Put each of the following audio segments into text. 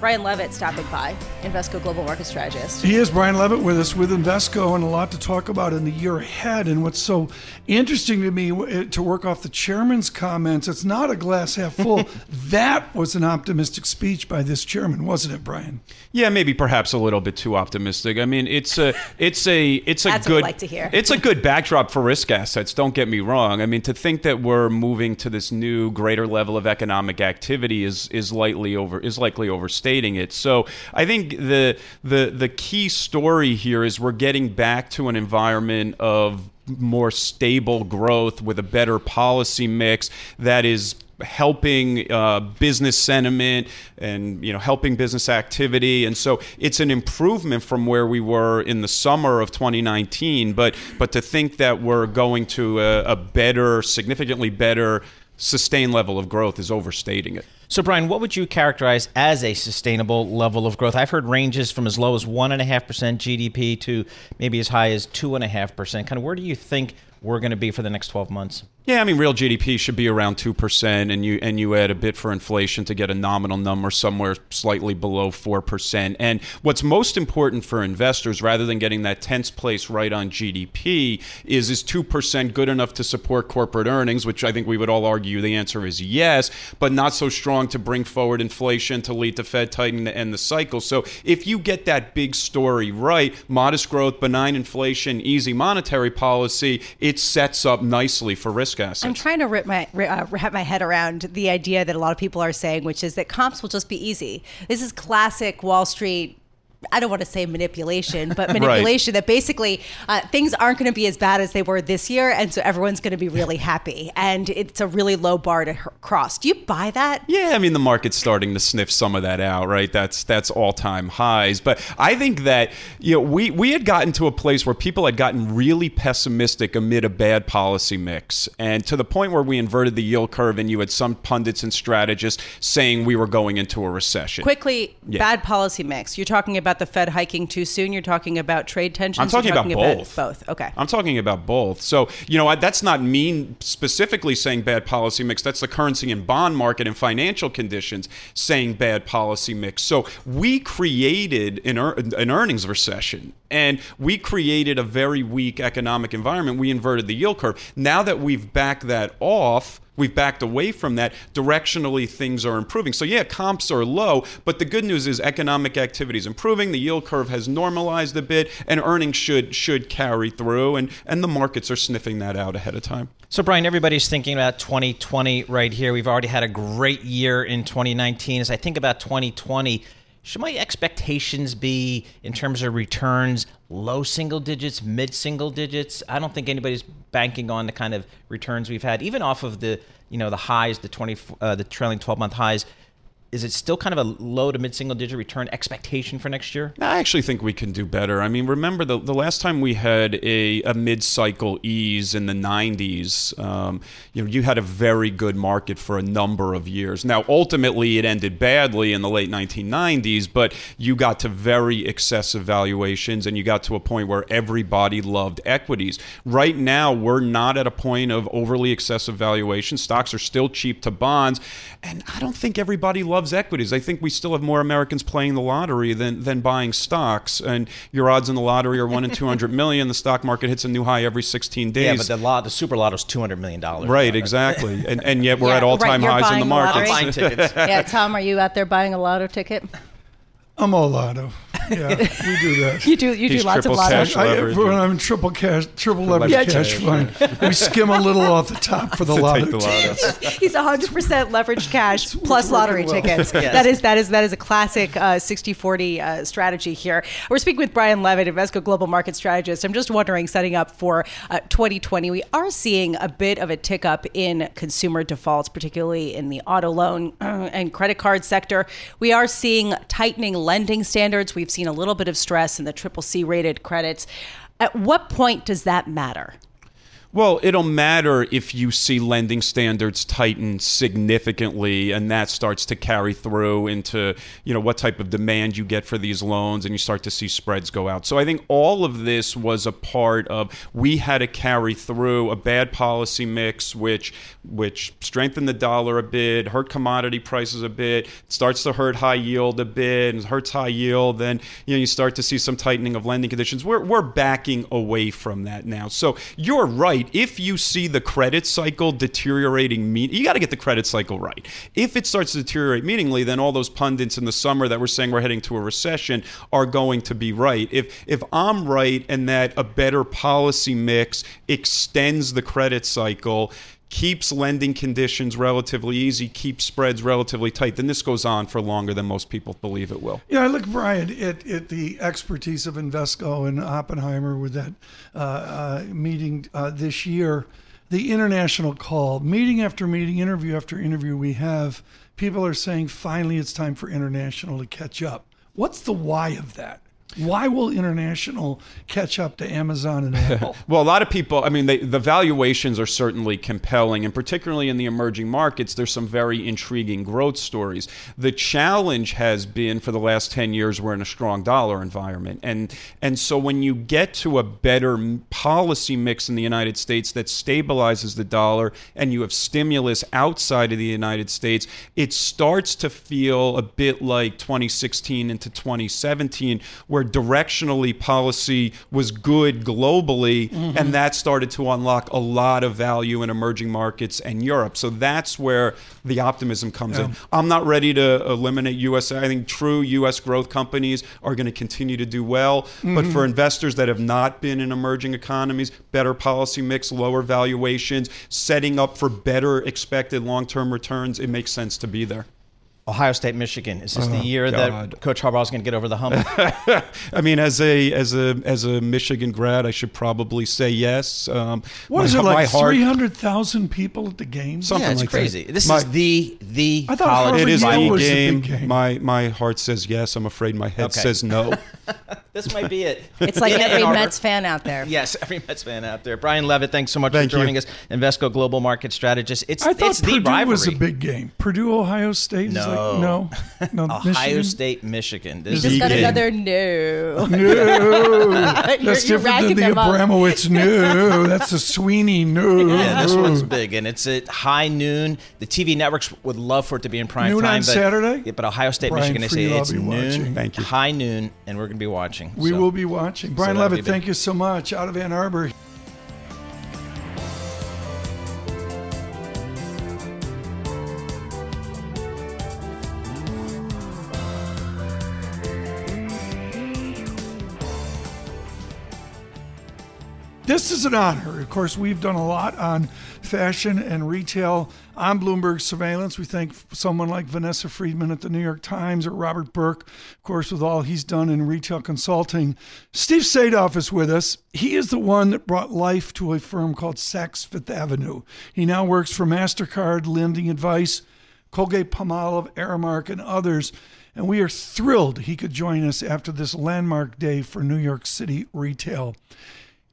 Brian Levitt stopping by, Invesco Global Market Strategist. He is Brian Levitt with us with Invesco and a lot to talk about in the year ahead. And what's so interesting to me uh, to work off the chairman's comments, it's not a glass half full. that was an optimistic speech by this chairman, wasn't it, Brian? Yeah, maybe perhaps a little bit too optimistic. I mean, it's a it's a it's a good like to hear. it's a good backdrop for risk assets. Don't get me wrong. I mean, to think that we're moving to this new greater level of economic activity is is lightly over is likely it. So I think the the the key story here is we're getting back to an environment of more stable growth with a better policy mix that is helping uh, business sentiment and you know helping business activity and so it's an improvement from where we were in the summer of 2019 but but to think that we're going to a, a better significantly better sustained level of growth is overstating it So, Brian, what would you characterize as a sustainable level of growth? I've heard ranges from as low as 1.5% GDP to maybe as high as 2.5%. Kind of where do you think we're going to be for the next 12 months? Yeah, I mean, real GDP should be around two percent, and you and you add a bit for inflation to get a nominal number somewhere slightly below four percent. And what's most important for investors, rather than getting that tenth place right on GDP, is is two percent good enough to support corporate earnings? Which I think we would all argue the answer is yes, but not so strong to bring forward inflation to lead to Fed tightening to end the cycle. So if you get that big story right, modest growth, benign inflation, easy monetary policy, it sets up nicely for risk assets. I'm trying to rip my, uh, wrap my head around the idea that a lot of people are saying, which is that comps will just be easy. This is classic Wall Street. I don't want to say manipulation, but manipulation that basically uh, things aren't going to be as bad as they were this year, and so everyone's going to be really happy, and it's a really low bar to cross. Do you buy that? Yeah, I mean the market's starting to sniff some of that out, right? That's that's all time highs. But I think that you know we we had gotten to a place where people had gotten really pessimistic amid a bad policy mix, and to the point where we inverted the yield curve, and you had some pundits and strategists saying we were going into a recession. Quickly, Yeah. bad policy mix. You're talking about the Fed hiking too soon. You're talking about trade tensions. I'm talking You're about both. both. Okay. I'm talking about both. So, you know, I- that's not mean specifically saying bad policy mix. That's the currency and bond market and financial conditions saying bad policy mix. So, we created an, ear- an earnings recession and we created a very weak economic environment. We inverted the yield curve. Now that we've backed that off, We've backed away from that. Directionally, things are improving. So, yeah, comps are low, but the good news is economic activity is improving. The yield curve has normalized a bit, and earnings should should carry through, and, and the markets are sniffing that out ahead of time. So, Brian, everybody's thinking about 2020 right here. We've already had a great year in 2019. As I think about 2020, should my expectations be in terms of returns low single digits, mid single digits? I don't think anybody's banking on the kind of returns we've had, even off of the you know the highs, the 20, uh, the trailing 12 month highs. Is it still kind of a low to mid single digit return expectation for next year? I actually think we can do better. I mean, remember the, the last time we had a, a mid cycle ease in the 90s, um, you know, you had a very good market for a number of years. Now, ultimately, it ended badly in the late 1990s, but you got to very excessive valuations and you got to a point where everybody loved equities. Right now, we're not at a point of overly excessive valuation. Stocks are still cheap to bonds, and I don't think everybody loves equities. I think we still have more Americans playing the lottery than, than buying stocks. And your odds in the lottery are one in 200 million. The stock market hits a new high every 16 days. Yeah, but the lot, the super lotto is two hundred million dollars. Right, exactly. And, and yet we're Yeah, at all time right, highs in the buying market. lottery. Tickets. yeah, Tom, are you out there buying a lotto ticket? I'm all lotto. Yeah, we do that. You do. You He's do lots of triple lotto. cash I, leverage. when I'm in triple cash, triple leverage leverage cash fund, we skim a little off the top for the To lotto. the lotto. He's 100 percent leveraged cash plus lottery well. tickets. Yes. That is that is that is a classic uh, 60-40 uh, strategy here. We're speaking with Brian Levitt, Invesco Global Market Strategist. I'm just wondering, setting up for uh, 2020, we are seeing a bit of a tick up in consumer defaults, particularly in the auto loan uh, and credit card sector. We are seeing tightening lending standards. We've seen a little bit of stress in the triple C rated credits. At what point does that matter? Well, it'll matter if you see lending standards tighten significantly and that starts to carry through into, you know, what type of demand you get for these loans and you start to see spreads go out. So I think all of this was a part of we had to carry through a bad policy mix which which strengthened the dollar a bit, hurt commodity prices a bit, starts to hurt high yield a bit, and hurts high yield, then you know you start to see some tightening of lending conditions. We're we're backing away from that now. So you're right If you see the credit cycle deteriorating, mean you got to get the credit cycle right. If it starts to deteriorate meaningly, then all those pundits in the summer that were saying we're heading to a recession are going to be right. If if I'm right and that a better policy mix extends the credit cycle, keeps lending conditions relatively easy, keeps spreads relatively tight, then this goes on for longer than most people believe it will. Yeah, I look, Brian, at, at the expertise of Invesco and Oppenheimer with that uh, uh, meeting uh, this year. The international call, meeting after meeting, interview after interview we have, people are saying finally it's time for international to catch up. What's the why of that? Why will international catch up to Amazon and Apple? well, a lot of people, I mean, they, the valuations are certainly compelling, and particularly in the emerging markets, there's some very intriguing growth stories. The challenge has been for the last 10 years, we're in a strong dollar environment. And, and so when you get to a better policy mix in the United States that stabilizes the dollar and you have stimulus outside of the United States, it starts to feel a bit like 2016 into 2017, where directionally policy was good globally, mm-hmm. and that started to unlock a lot of value in emerging markets and Europe. So that's where the optimism comes yeah. in. I'm not ready to eliminate U.S. I think true U.S. growth companies are going to continue to do well, mm-hmm. but for investors that have not been in emerging economies, better policy mix, lower valuations, setting up for better expected long-term returns, it makes sense to be there. Ohio State, Michigan. Is this oh, the year God. that Coach Harbaugh is going to get over the hump? I mean, as a as a as a Michigan grad, I should probably say yes. Um, what my, is it like? Three hundred thousand people at the game? Something yeah, it's like crazy. That. This my, is the the I thought college. It is the game. game. My my heart says yes. I'm afraid my head okay. says no. this might be it. It's like every Mets fan out there. Yes, every Mets fan out there. Brian Levitt, thanks so much Thank for joining you. us. Invesco Global Market Strategist. It's I thought it's Purdue the rivalry. was a big game. Purdue Ohio State. No, like, Oh. no, no. Ohio Michigan? State, Michigan. This we just got game. another no. No, that's you're, different you're than the Abramowicz. no, that's a Sweeney. No. Yeah, this one's big, and it's at high noon. The TV networks would love for it to be in prime noon time. on but, Saturday. Yeah, but Ohio State, Brian Michigan, they say it's noon, watching. Thank you. high noon, and we're going to be watching. We so. will be watching. Brian so Levitt, thank you so much. Out of Ann Arbor. This is an honor. Of course, we've done a lot on fashion and retail on Bloomberg surveillance. We thank someone like Vanessa Friedman at the New York Times or Robert Burke, of course, with all he's done in retail consulting. Steve Sadove is with us. He is the one that brought life to a firm called Saks Fifth Avenue. He now works for MasterCard, Lending Advice, Colgate Palmolive, Aramark, and others. And we are thrilled he could join us after this landmark day for New York City retail.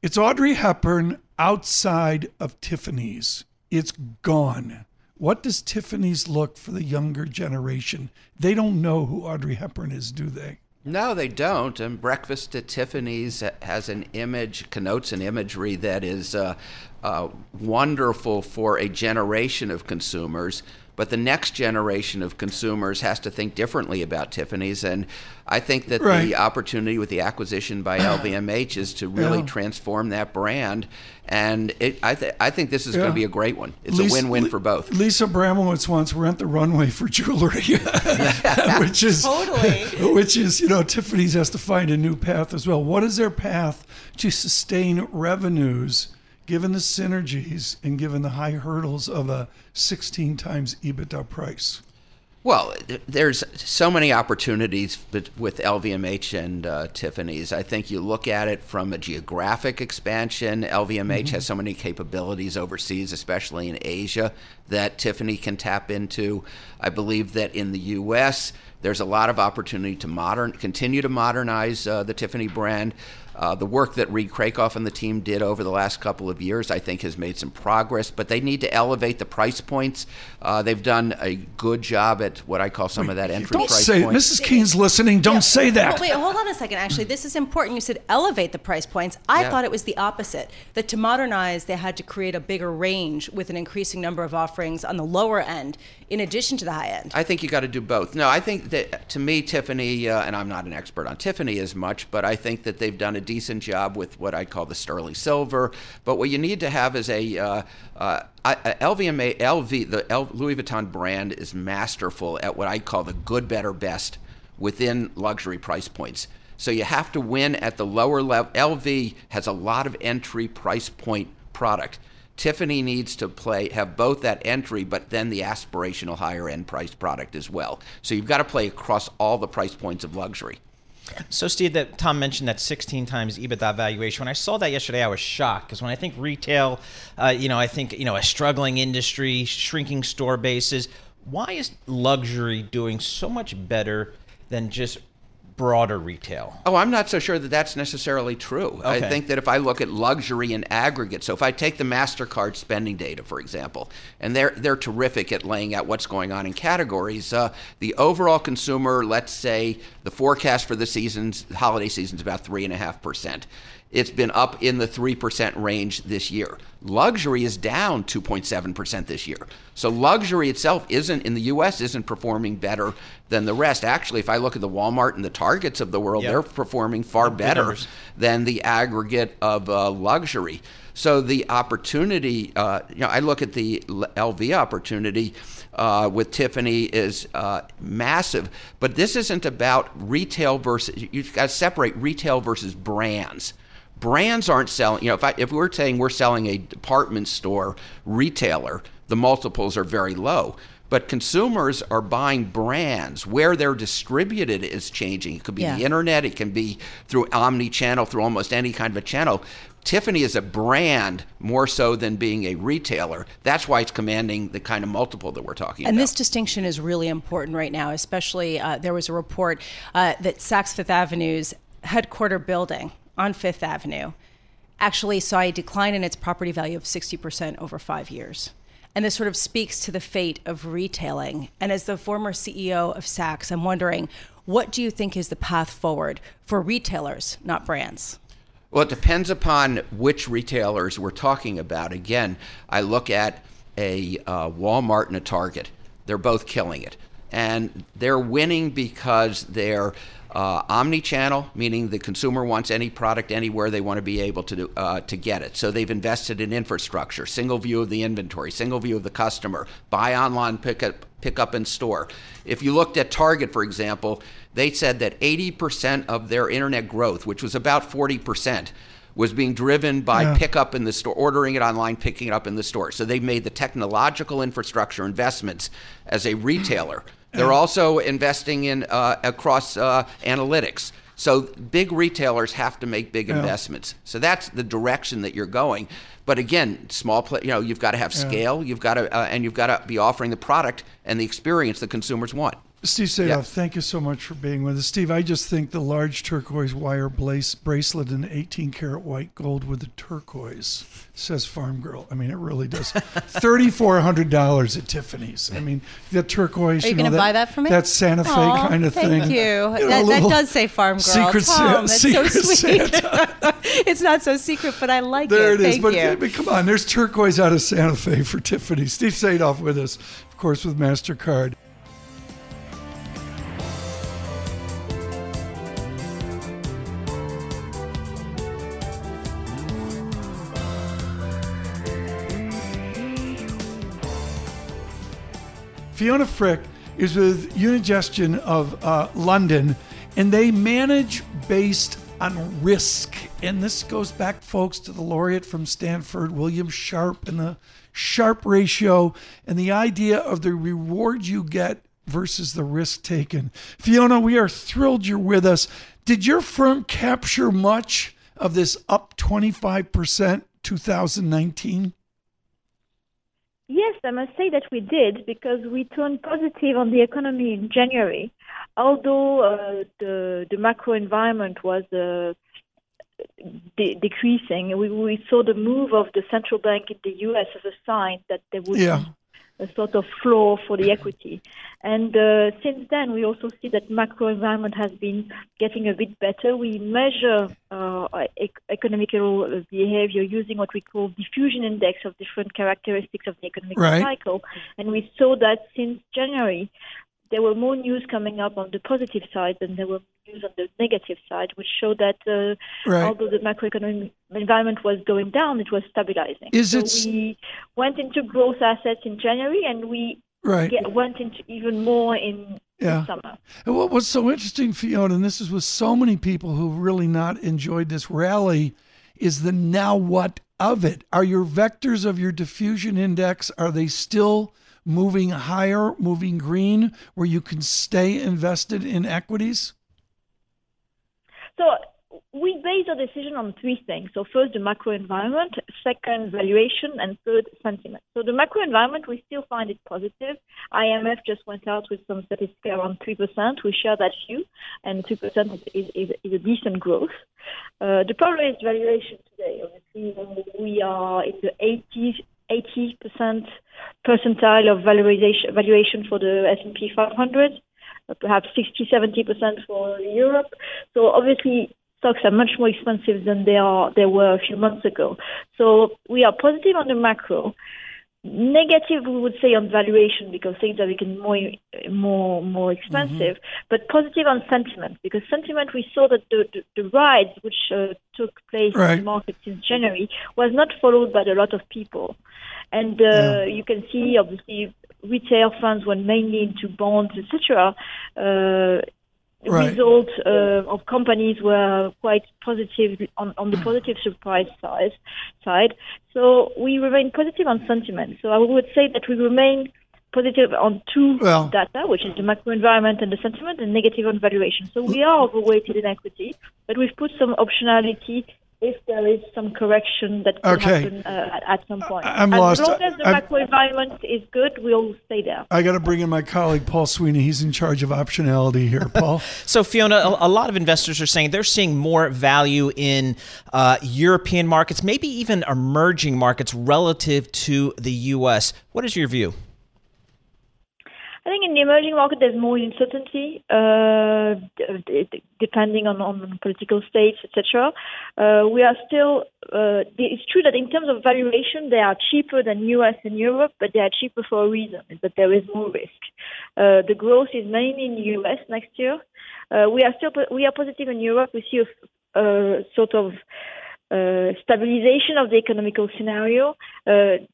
It's Audrey Hepburn outside of Tiffany's. It's gone. What does Tiffany's look for the younger generation? They don't know who Audrey Hepburn is, do they? No, they don't. And Breakfast at Tiffany's has an image, connotes an imagery that is uh, uh, wonderful for a generation of consumers but the next generation of consumers has to think differently about Tiffany's. And I think that right. the opportunity with the acquisition by LVMH is to really yeah. transform that brand. And it, I, th- I think this is yeah. going to be a great one. It's Lisa, a win-win for both. Lisa Abramowicz wants rent the runway for jewelry, which is totally. which is you know Tiffany's has to find a new path as well. What is their path to sustain revenues? Given the synergies and given the high hurdles of a 16 times EBITDA price? Well, there's so many opportunities with LVMH and uh, Tiffany's. I think you look at it from a geographic expansion. LVMH mm-hmm. has so many capabilities overseas, especially in Asia, that Tiffany can tap into. I believe that in the U.S., There's a lot of opportunity to modern, continue to modernize uh, the Tiffany brand. Uh, the work that Reed Krakoff and the team did over the last couple of years, I think, has made some progress. But they need to elevate the price points. Uh, they've done a good job at what I call some of that entry Don't price say point. Mrs. Keene's listening. Don't say that. Well, wait, hold on a second. Actually, this is important. You said elevate the price points. I Yeah. thought it was the opposite. That to modernize, they had to create a bigger range with an increasing number of offerings on the lower end, in addition to the high end. I think you got to do both. No, I think that to me, Tiffany, uh, and I'm not an expert on Tiffany as much, but I think that they've done a decent job with what I call the sterling silver. But what you need to have is a uh, uh, LVMA, LV, the L, Louis Vuitton brand is masterful at what I call the good, better, best within luxury price points. So you have to win at the lower level. LV has a lot of entry price point product. Tiffany needs to play have both that entry, but then the aspirational higher end price product as well. So you've got to play across all the price points of luxury. So, Steve, that Tom mentioned that 16 times EBITDA valuation. When I saw that yesterday, I was shocked because when I think retail, uh, you know, I think you know a struggling industry, shrinking store bases. Why is luxury doing so much better than just broader retail? Oh, I'm not so sure that that's necessarily true. I think that if I look at luxury in aggregate, so if I take the Mastercard spending data, for example, and they're they're terrific at laying out what's going on in categories. Uh, the overall consumer, let's say, the forecast for the seasons, holiday season, is about three and a half percent. It's been up in the 3% range this year. Luxury is down 2.7% this year. So luxury itself isn't in the US isn't performing better than the rest. Actually, if I look at the Walmart and the Targets of the world, Yep. they're performing far Good better numbers. than the aggregate of uh, luxury. So the opportunity, uh, you know, I look at the LV opportunity uh, with Tiffany is uh, massive, but this isn't about retail versus. You've got to separate retail versus brands. Brands aren't selling. You know, if I, if we're saying we're selling a department store retailer, the multiples are very low. But consumers are buying brands. Where they're distributed is changing. It could be Yeah. the internet. It can be through omni-channel, through almost any kind of a channel. Tiffany is a brand more so than being a retailer. That's why it's commanding the kind of multiple that we're talking And about. And this distinction is really important right now, especially uh, there was a report uh, that Saks Fifth Avenue's headquarter building on Fifth Avenue actually saw a decline in its property value of 60% over five years. And this sort of speaks to the fate of retailing. And as the former CEO of Saks, I'm wondering what do you think is the path forward for retailers, not brands? Well, it depends upon which retailers we're talking about. Again, I look at a uh, Walmart and a Target. They're both killing it. And they're winning because they're uh, omni-channel, meaning the consumer wants any product anywhere they want to be able to do, uh, to get it. So they've invested in infrastructure, single view of the inventory, single view of the customer, buy online, pick up, pick up in store. If you looked at Target, for example, they said that 80% of their internet growth, which was about 40%, was being driven by Yeah. pickup in the store, ordering it online, picking it up in the store. So they've made the technological infrastructure investments as a retailer. They're also investing in uh, across uh, analytics. So big retailers have to make big investments. So that's the direction that you're going. But again, small, pla you know, you've got to have scale. You've got to, uh, and you've got to be offering the product and the experience the consumers want. Steve Sadove, Yeah. thank you so much for being with us. Steve, I just think the large turquoise wire bracelet in 18 karat white gold with the turquoise says Farm Girl. I mean, it really does. $3,400 at Tiffany's. I mean, the turquoise. Are you, know, going to buy that for me? That Santa Fe Aw, kind of thank thing. Thank you. know, that, that does say farm girl. Secret Tom, that's Secret so sweet. Santa. it's not so secret, but I like There it. There it is. Thank But, you. but come on, there's turquoise out of Santa Fe for Tiffany. Steve Sadove with us, of course, with MasterCard. Fiona Frick is with Unigestion of uh, London, and they manage based on risk. And this goes back, folks, to the laureate from Stanford, William Sharpe, and the Sharpe ratio, and the idea of the reward you get versus the risk taken. Fiona, we are thrilled you're with us. Did your firm capture much of this up 25% 2019? Yes, I must say that we did because we turned positive on the economy in January. although uh, the the macro environment was uh, de- decreasing, we, we saw the move of the central bank in the U.S. as a sign that there would Yeah. A sort of floor for the equity. And uh, since then, we also see that macro environment has been getting a bit better. We measure uh, ec- economical behavior using what we call diffusion index of different characteristics of the economic Right. cycle, and we saw that since January. There were more news coming up on the positive side than there were news on the negative side, which showed that uh, Right. although the macroeconomic environment was going down, it was stabilizing. Is so it we went into growth assets in January, and we Right. get, went into even more in Yeah. summer. And what, what's so interesting, Fiona, and this is with so many people who've really not enjoyed this rally, is the now what of it. Are your vectors of your diffusion index, are they still moving higher, moving green, where you can stay invested in equities? So we base our decision on three things. So first, the macro environment, second, valuation, and third, sentiment. So the macro environment, we still find it positive. IMF just went out with some statistics around 3%. We share that view, and 3% is, is, is, a decent growth. Uh, the problem is valuation today. Obviously, we are in the 80s 80% percentile of valuation valuation for the S&P 500, uh, perhaps 60, 70% for Europe. So obviously, stocks are much more expensive than they are they were a few months ago. So we are positive on the macro. Negative, we would say, on valuation because things are becoming more more more expensive. But positive on sentiment because sentiment we saw that the the, the rise which uh, took place in the market since January was not followed by a lot of people, and uh, you can see obviously retail funds went mainly into bonds, etc. Uh, Right. result uh, of companies were quite positive on, on the positive surprise side. Side, so we remain positive on sentiment. So I would say that we remain positive on two Well- data, which is the macro environment and the sentiment, and negative on valuation. So we are overweighted in equity, but we've put some optionality if there is some correction that could Okay. happen uh, at, at some point. I- I'm as lost. long as the I'm- macro environment is good, we'll stay there. I got to bring in my colleague, Paul Sweeney. He's in charge of optionality here. Paul? So, Fiona, a, a lot of investors are saying they're seeing more value in uh, European markets, maybe even emerging markets relative to the U.S. What is your view? I think in the emerging market, there's more uncertainty, uh, depending on, on political states, etc. Uh, we are still. Uh, it's true that in terms of valuation, they are cheaper than U.S. and Europe, but they are cheaper for a reason: is that there is more risk. Uh, the growth is mainly in the U.S. next year. Uh, we are still we are positive in Europe. We see a, uh, sort of uh, stabilization of the economical scenario. Uh,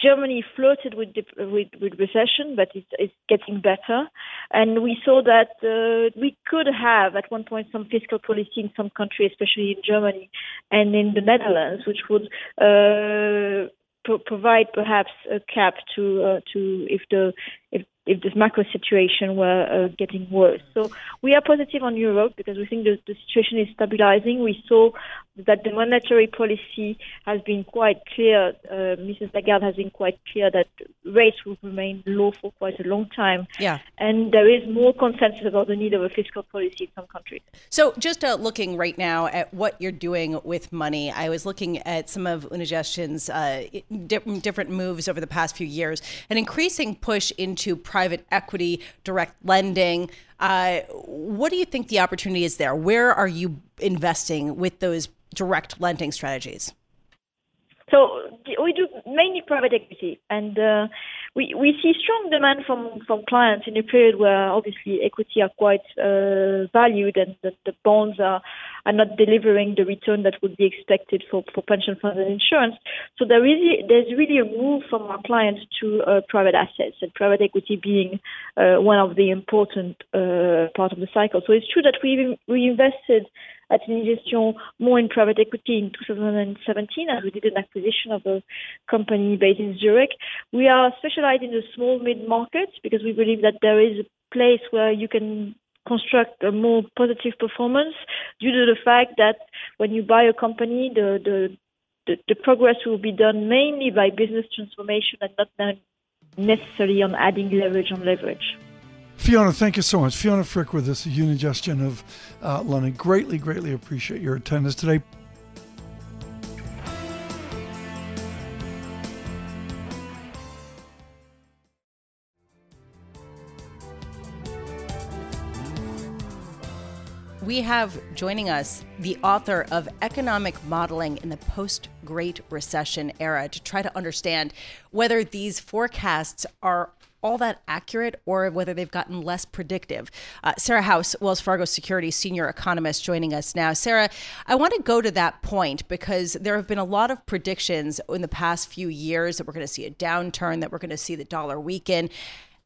Germany flirted with, with with recession, but it's, it's getting better. And we saw that uh, we could have at one point some fiscal policy in some countries, especially in Germany and in the Netherlands, which would uh, pro- provide perhaps a cap to uh, to if the if if this macro situation were uh, getting worse. So we are positive on Europe because we think the, the situation is stabilizing. We saw that the monetary policy has been quite clear. Uh, Mrs. Lagarde has been quite clear that rates will remain low for quite a long time. Yeah. And there is more consensus about the need of a fiscal policy in some countries. So, just uh, looking right now at what you're doing with money, I was looking at some of Unigestion's uh, di- different moves over the past few years, an increasing push into private equity, direct lending. Uh, what do you think the opportunity is there? Where are you investing with those direct lending strategies? So we do mainly private equity, and uh, we we see strong demand from from clients in a period where obviously equity are quite uh, valued and the, the bonds are are not delivering the return that would be expected for, for pension funds and insurance. So there is there's really a move from our clients to uh, private assets, and private equity being uh, one of the important uh, part of the cycle. So it's true that we we invested at Unigestion more in private equity in 2017 as we did an acquisition of a company based in Zurich. We are specialized in the small mid markets because we believe that there is a place where you can construct a more positive performance due to the fact that when you buy a company, the, the, the, the progress will be done mainly by business transformation and not necessarily on adding leverage on leverage. Fiona, thank you so much. Fiona Frick with us, Unigestion of uh, London. Greatly, greatly appreciate your attendance today. We have joining us the author of Economic Modeling in the Post Great Recession Era to try to understand whether these forecasts are all that accurate or whether they've gotten less predictive. Uh, Sarah House, Wells Fargo Securities senior economist, joining us now. Sarah, I want to go to that point because there have been a lot of predictions in the past few years that we're going to see a downturn, that we're going to see the dollar weaken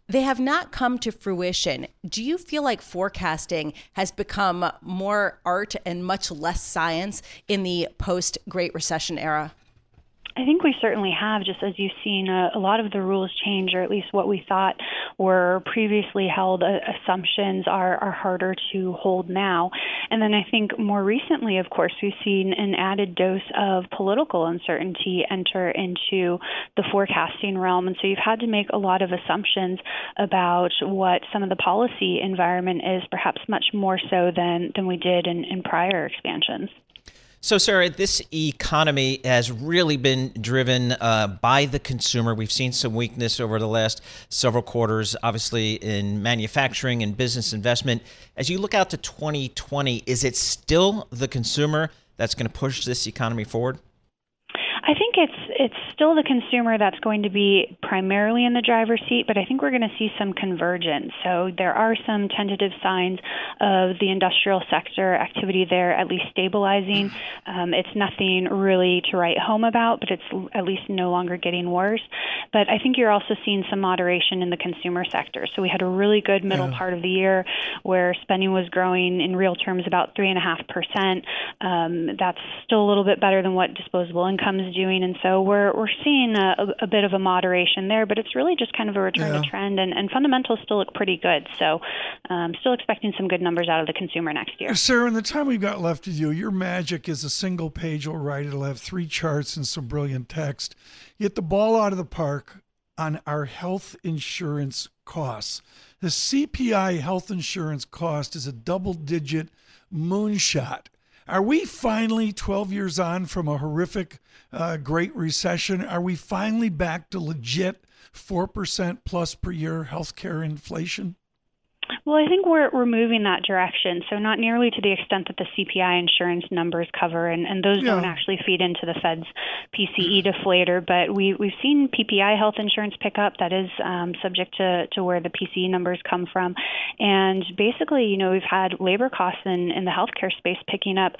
they have not come to fruition. Do you feel like forecasting has become more art and much less science in the post Great Recession era? I think we certainly have, just as you've seen, a, a, lot of the rules change, or at least what we thought were previously held uh, assumptions are, are harder to hold now. And then I think more recently, of course, we've seen an added dose of political uncertainty enter into the forecasting realm. And so you've had to make a lot of assumptions about what some of the policy environment is, perhaps much more so than, than we did in, in prior expansions. So, Sarah, this economy has really been driven uh, by the consumer. We've seen some weakness over the last several quarters, obviously in manufacturing and business investment. As you look out to 2020, is it still the consumer that's going to push this economy forward? I think it's it's still the consumer that's going to be primarily in the driver's seat, but I think we're going to see some convergence. So there are some tentative signs of the industrial sector activity there at least stabilizing. Um, it's nothing really to write home about, but it's at least no longer getting worse. But I think you're also seeing some moderation in the consumer sector. So we had a really good middle yeah. part of the year where spending was growing in real terms about three and a half percent. Um, that's still a little bit better than what disposable income is doing, and so we're we're seeing a, a bit of a moderation there, but it's really just kind of a return yeah. to trend, and, and fundamentals still look pretty good. So, um, still expecting some good numbers out of the consumer next year. Sarah, in the time we've got left with you, your magic is a single page will write. It'll have three charts and some brilliant text. You hit the ball out of the park on our health insurance costs. The CPI health insurance cost is a double digit moonshot. Are we finally 12 years on from a horrific uh, Great Recession? Are we finally back to legit 4% plus per year healthcare inflation? Well, I think we're we're moving that direction. So not nearly to the extent that the CPI insurance numbers cover, and, and those yeah. don't actually feed into the Fed's PCE deflator. But we we've seen PPI health insurance pick up. That is um, subject to to where the PCE numbers come from, and basically, you know, we've had labor costs in in the healthcare space picking up,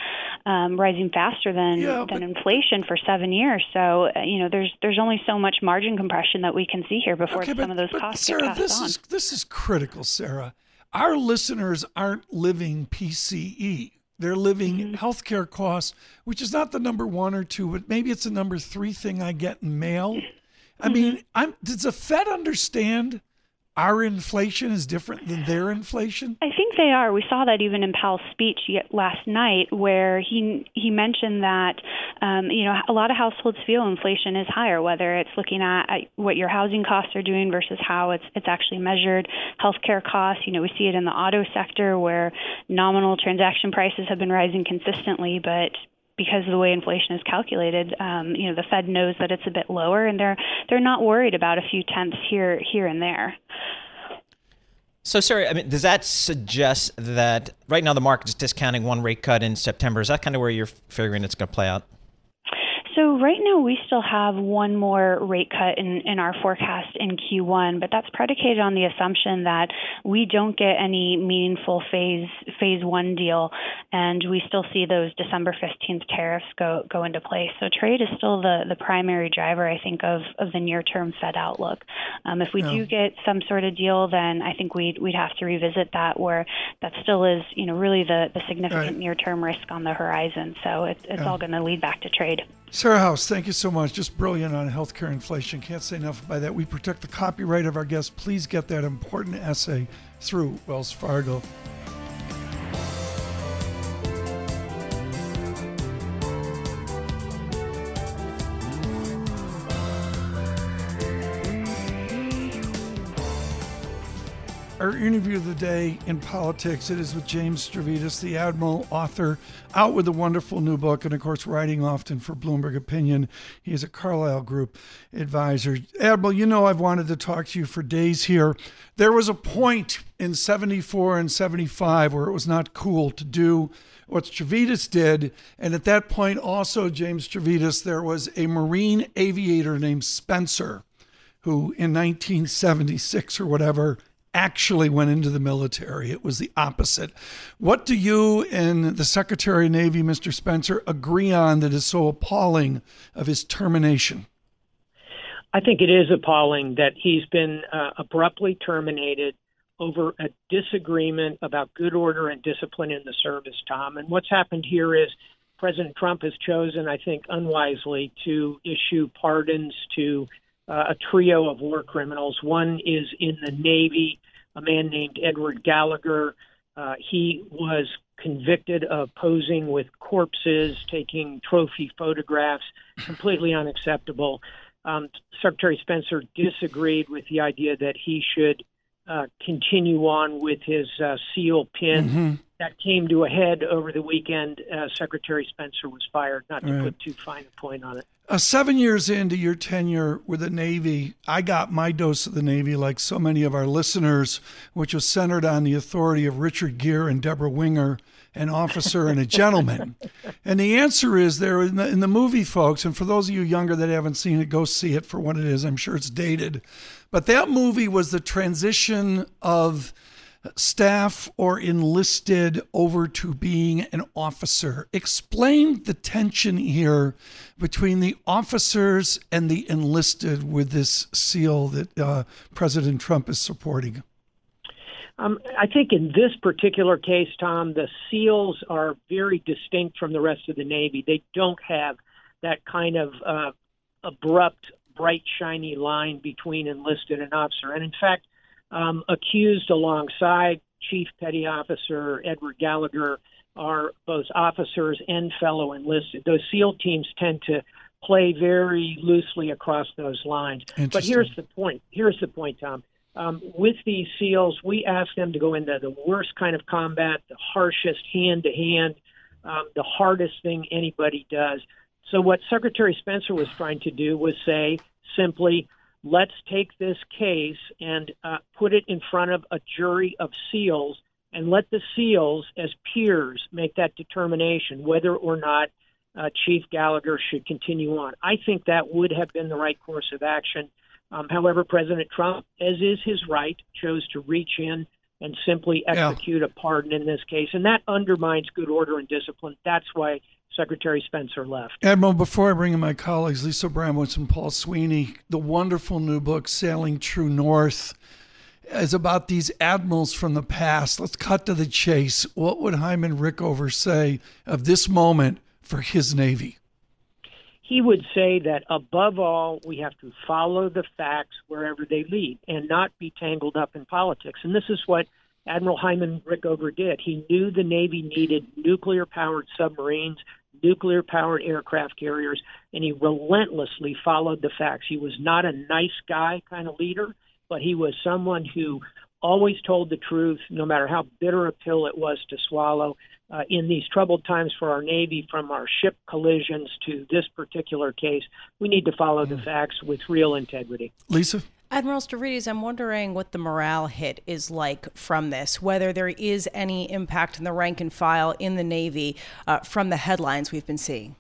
um, rising faster than yeah, than inflation for seven years. So uh, you know, there's there's only so much margin compression that we can see here before okay, some but, of those costs Sarah, get passed this on. Is, this is critical, Sarah our listeners aren't living PCE. They're living mm-hmm. healthcare costs, which is not the number one or two, but maybe it's the number three thing I get in mail. I mm-hmm. mean, I'm, does the Fed understand our inflation is different than their inflation? I think they are. We saw that even in Powell's speech last night, where he he mentioned that um, you know a lot of households feel inflation is higher, whether it's looking at, at what your housing costs are doing versus how it's it's actually measured. Healthcare costs, you know, we see it in the auto sector where nominal transaction prices have been rising consistently, but because of the way inflation is calculated, um, you know, the Fed knows that it's a bit lower, and they're they're not worried about a few tenths here here and there. So, Sarah, I mean, does that suggest that right now the market is discounting one rate cut in September? Is that kind of where you're figuring it's going to play out? So right now we still have one more rate cut in, in our forecast in Q1, but that's predicated on the assumption that we don't get any meaningful phase phase one deal, and we still see those December 15th tariffs go go into place. So trade is still the the primary driver, I think, of of the near term Fed outlook. Um, if we do get some sort of deal, then I think we'd we'd have to revisit that, where that still is you know really the the significant right. near term risk on the horizon. So it's it's all going to lead back to trade. Sarah Thank you so much. Just brilliant on healthcare inflation. Can't say enough by that. We protect the copyright of our guests. Please get that important essay through Wells Fargo. Our interview of the day in politics. It is with James Stavridis, the Admiral author, out with a wonderful new book, and of course, writing often for Bloomberg Opinion. He is a Carlyle Group advisor. Admiral, you know I've wanted to talk to you for days here. There was a point in 74 and 75 where it was not cool to do what Stavridis did. And at that point, also, James Stavridis, there was a Marine aviator named Spencer who in 1976 or whatever actually went into the military. It was the opposite. What do you and the Secretary of Navy, Mr. Spencer, agree on that is so appalling of his termination? I think it is appalling that he's been uh, abruptly terminated over a disagreement about good order and discipline in the service, Tom. And what's happened here is President Trump has chosen, I think, unwisely to issue pardons to uh, a trio of war criminals. One is in the Navy, a man named Edward Gallagher. Uh, he was convicted of posing with corpses, taking trophy photographs, completely unacceptable. Um, Secretary Spencer disagreed with the idea that he should uh, continue on with his uh, SEAL pin. Mm-hmm. That came to a head over the weekend. Uh, Secretary Spencer was fired, not to right. put too fine a point on it. Uh, seven years into your tenure with the Navy, I got my dose of the Navy, like so many of our listeners, which was centered on the authority of Richard Gere and Debra Winger, an officer and a gentleman. and the answer is there in the, in the movie, folks, and for those of you younger that haven't seen it, go see it for what it is. I'm sure it's dated. But that movie was the transition of staff or enlisted over to being an officer. Explain the tension here between the officers and the enlisted with this seal that uh, President Trump is supporting. Um, I think in this particular case, Tom, the SEALs are very distinct from the rest of the Navy. They don't have that kind of uh, abrupt, bright, shiny line between enlisted and officer. And in fact, um, accused alongside Chief Petty Officer Edward Gallagher are both officers and fellow enlisted. Those SEAL teams tend to play very loosely across those lines. But here's the point. Here's the point, Tom. Um, with these SEALs, we ask them to go into the worst kind of combat, the harshest hand to hand, the hardest thing anybody does. So, what Secretary Spencer was trying to do was say simply, let's take this case and uh, put it in front of a jury of SEALs and let the SEALs, as peers, make that determination whether or not uh, Chief Gallagher should continue on. I think that would have been the right course of action. Um, however, President Trump, as is his right, chose to reach in and simply execute yeah. a pardon in this case. And that undermines good order and discipline. That's why Secretary Spencer left. Admiral, before I bring in my colleagues, Lisa Abramowicz and Paul Sweeney, the wonderful new book, Sailing True North, is about these admirals from the past. Let's cut to the chase. What would Hyman Rickover say of this moment for his Navy? He would say that above all, we have to follow the facts wherever they lead and not be tangled up in politics. And this is what Admiral Hyman Rickover did. He knew the Navy needed nuclear powered submarines nuclear powered aircraft carriers, and he relentlessly followed the facts. He was not a nice guy kind of leader, but he was someone who always told the truth, no matter how bitter a pill it was to swallow. Uh, in these troubled times for our Navy, from our ship collisions to this particular case, we need to follow the facts with real integrity. Lisa? Admiral Stavridis, I'm wondering what the morale hit is like from this, whether there is any impact in the rank and file in the Navy uh, from the headlines we've been seeing.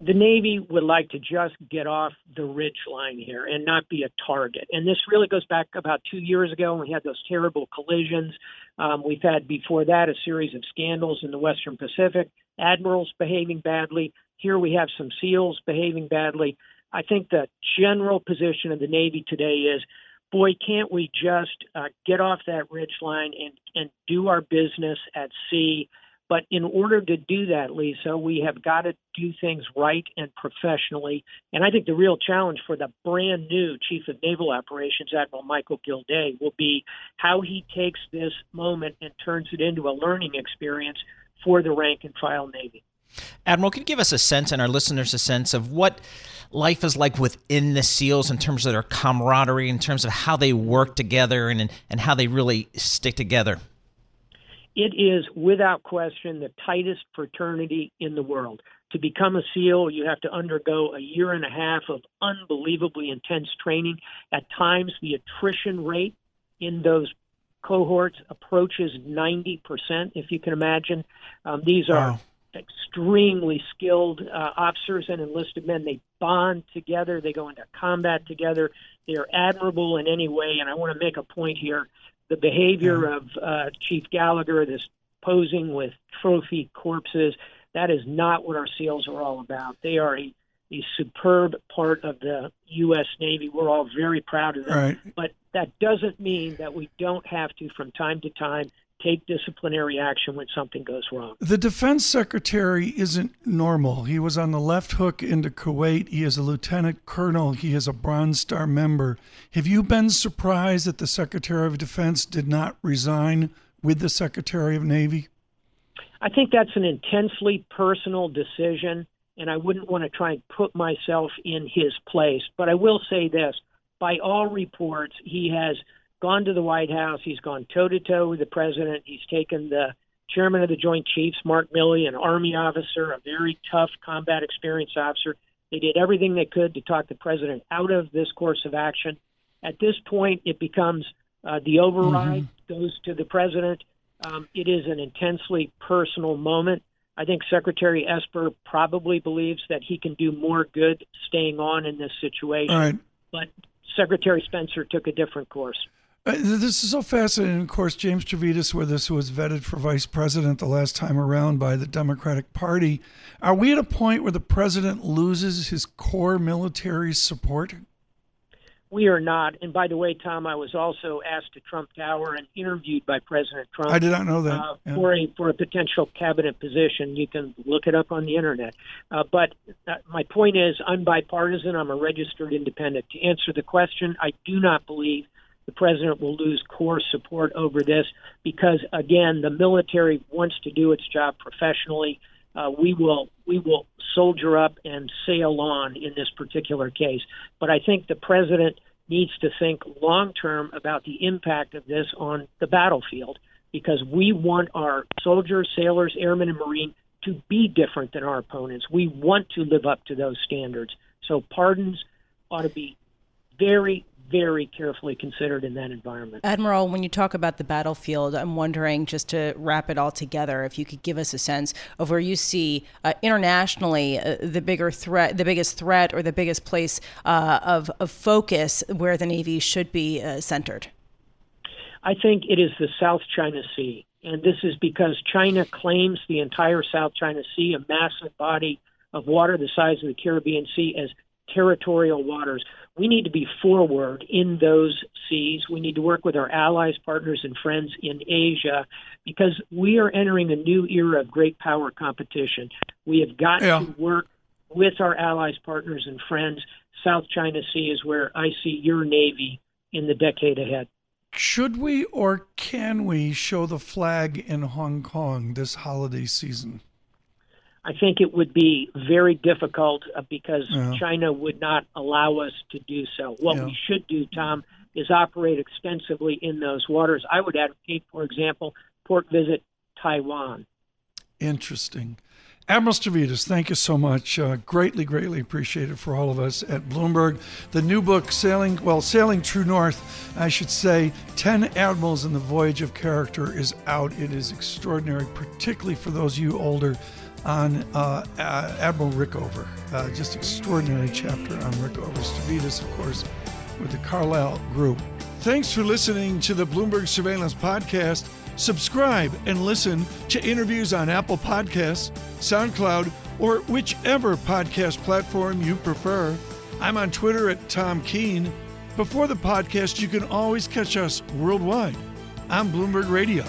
The Navy would like to just get off the ridge line here and not be a target. And this really goes back about two years ago when we had those terrible collisions. Um, we've had before that a series of scandals in the Western Pacific, admirals behaving badly. Here we have some SEALs behaving badly. I think the general position of the Navy today is, boy, can't we just uh, get off that ridge line and, and do our business at sea? But in order to do that, Lisa, we have got to do things right and professionally. And I think the real challenge for the brand new Chief of Naval Operations, Admiral Michael Gilday, will be how he takes this moment and turns it into a learning experience for the rank and file Navy. Admiral, can you give us a sense and our listeners a sense of what life is like within the SEALs in terms of their camaraderie, in terms of how they work together and, and how they really stick together? It is without question the tightest fraternity in the world. To become a SEAL, you have to undergo a year and a half of unbelievably intense training. At times, the attrition rate in those cohorts approaches 90%, if you can imagine. Um, these are wow. extremely skilled uh, officers and enlisted men. They bond together, they go into combat together. They are admirable in any way. And I want to make a point here the behavior of uh, Chief Gallagher, this posing with trophy corpses, that is not what our SEALs are all about. They are a, a superb part of the U.S. Navy. We're all very proud of them. Right. But that doesn't mean that we don't have to, from time to time, take disciplinary action when something goes wrong. The defense secretary isn't normal. He was on the left hook into Kuwait. He is a lieutenant colonel. He is a Bronze Star member. Have you been surprised that the secretary of defense did not resign with the secretary of navy? I think that's an intensely personal decision, and I wouldn't want to try and put myself in his place. But I will say this by all reports, he has gone to the White House. He's gone toe to toe with the president. He's taken the chairman of the Joint Chiefs, Mark Milley, an Army officer, a very tough combat experienced officer. They did everything they could to talk the president out of this course of action. At this point, it becomes uh, the override mm-hmm. goes to the president. Um, it is an intensely personal moment. I think Secretary Esper probably believes that he can do more good staying on in this situation. But Secretary Spencer took a different course. Uh, this is so fascinating. Of course, James with us, who was vetted for vice president the last time around by the Democratic Party. Are we at a point where the president loses his core military support? We are not. And by the way, Tom, I was also asked to Trump Tower and interviewed by President Trump. I did not know that uh, yeah. for a for a potential cabinet position. You can look it up on the internet. Uh, but uh, my point is, I'm bipartisan. I'm a registered independent. To answer the question, I do not believe the president will lose core support over this because, again, the military wants to do its job professionally. Uh, we will we will soldier up and sail on in this particular case. But I think the president needs to think long term about the impact of this on the battlefield because we want our soldiers, sailors, airmen, and marine to be different than our opponents. We want to live up to those standards. So pardons ought to be very, very carefully considered in that environment. Admiral, when you talk about the battlefield, I'm wondering, just to wrap it all together, if you could give us a sense of where you see uh, internationally uh, the bigger threat, the biggest threat, or the biggest place uh, of, of focus where the Navy should be uh, centered. I think it is the South China Sea. And this is because China claims the entire South China Sea, a massive body of water the size of the Caribbean Sea, as territorial waters we need to be forward in those seas. We need to work with our allies, partners, and friends in Asia because we are entering a new era of great power competition. We have got yeah. to work with our allies, partners, and friends. South China Sea is where I see your Navy in the decade ahead. Should we or can we show the flag in Hong Kong this holiday season? I think it would be very difficult uh, because yeah. China would not allow us to do so. What yeah. we should do, Tom, is operate extensively in those waters. I would advocate, for example, port visit Taiwan. Interesting. Admiral Stavridis, thank you so much. Uh, greatly, greatly appreciated for all of us at Bloomberg. The new book, Sailing, well, Sailing True North, I should say, 10 Admirals in the Voyage of Character is out. It is extraordinary, particularly for those of you older on uh, uh, Admiral Rickover. Uh, just extraordinary chapter on Rickover. Stavridis, of course, with the Carlyle Group. Thanks for listening to the Bloomberg Surveillance Podcast. Subscribe and listen to interviews on Apple Podcasts, SoundCloud, or whichever podcast platform you prefer. I'm on Twitter at Tom Keene. Before the podcast, you can always catch us worldwide on Bloomberg Radio.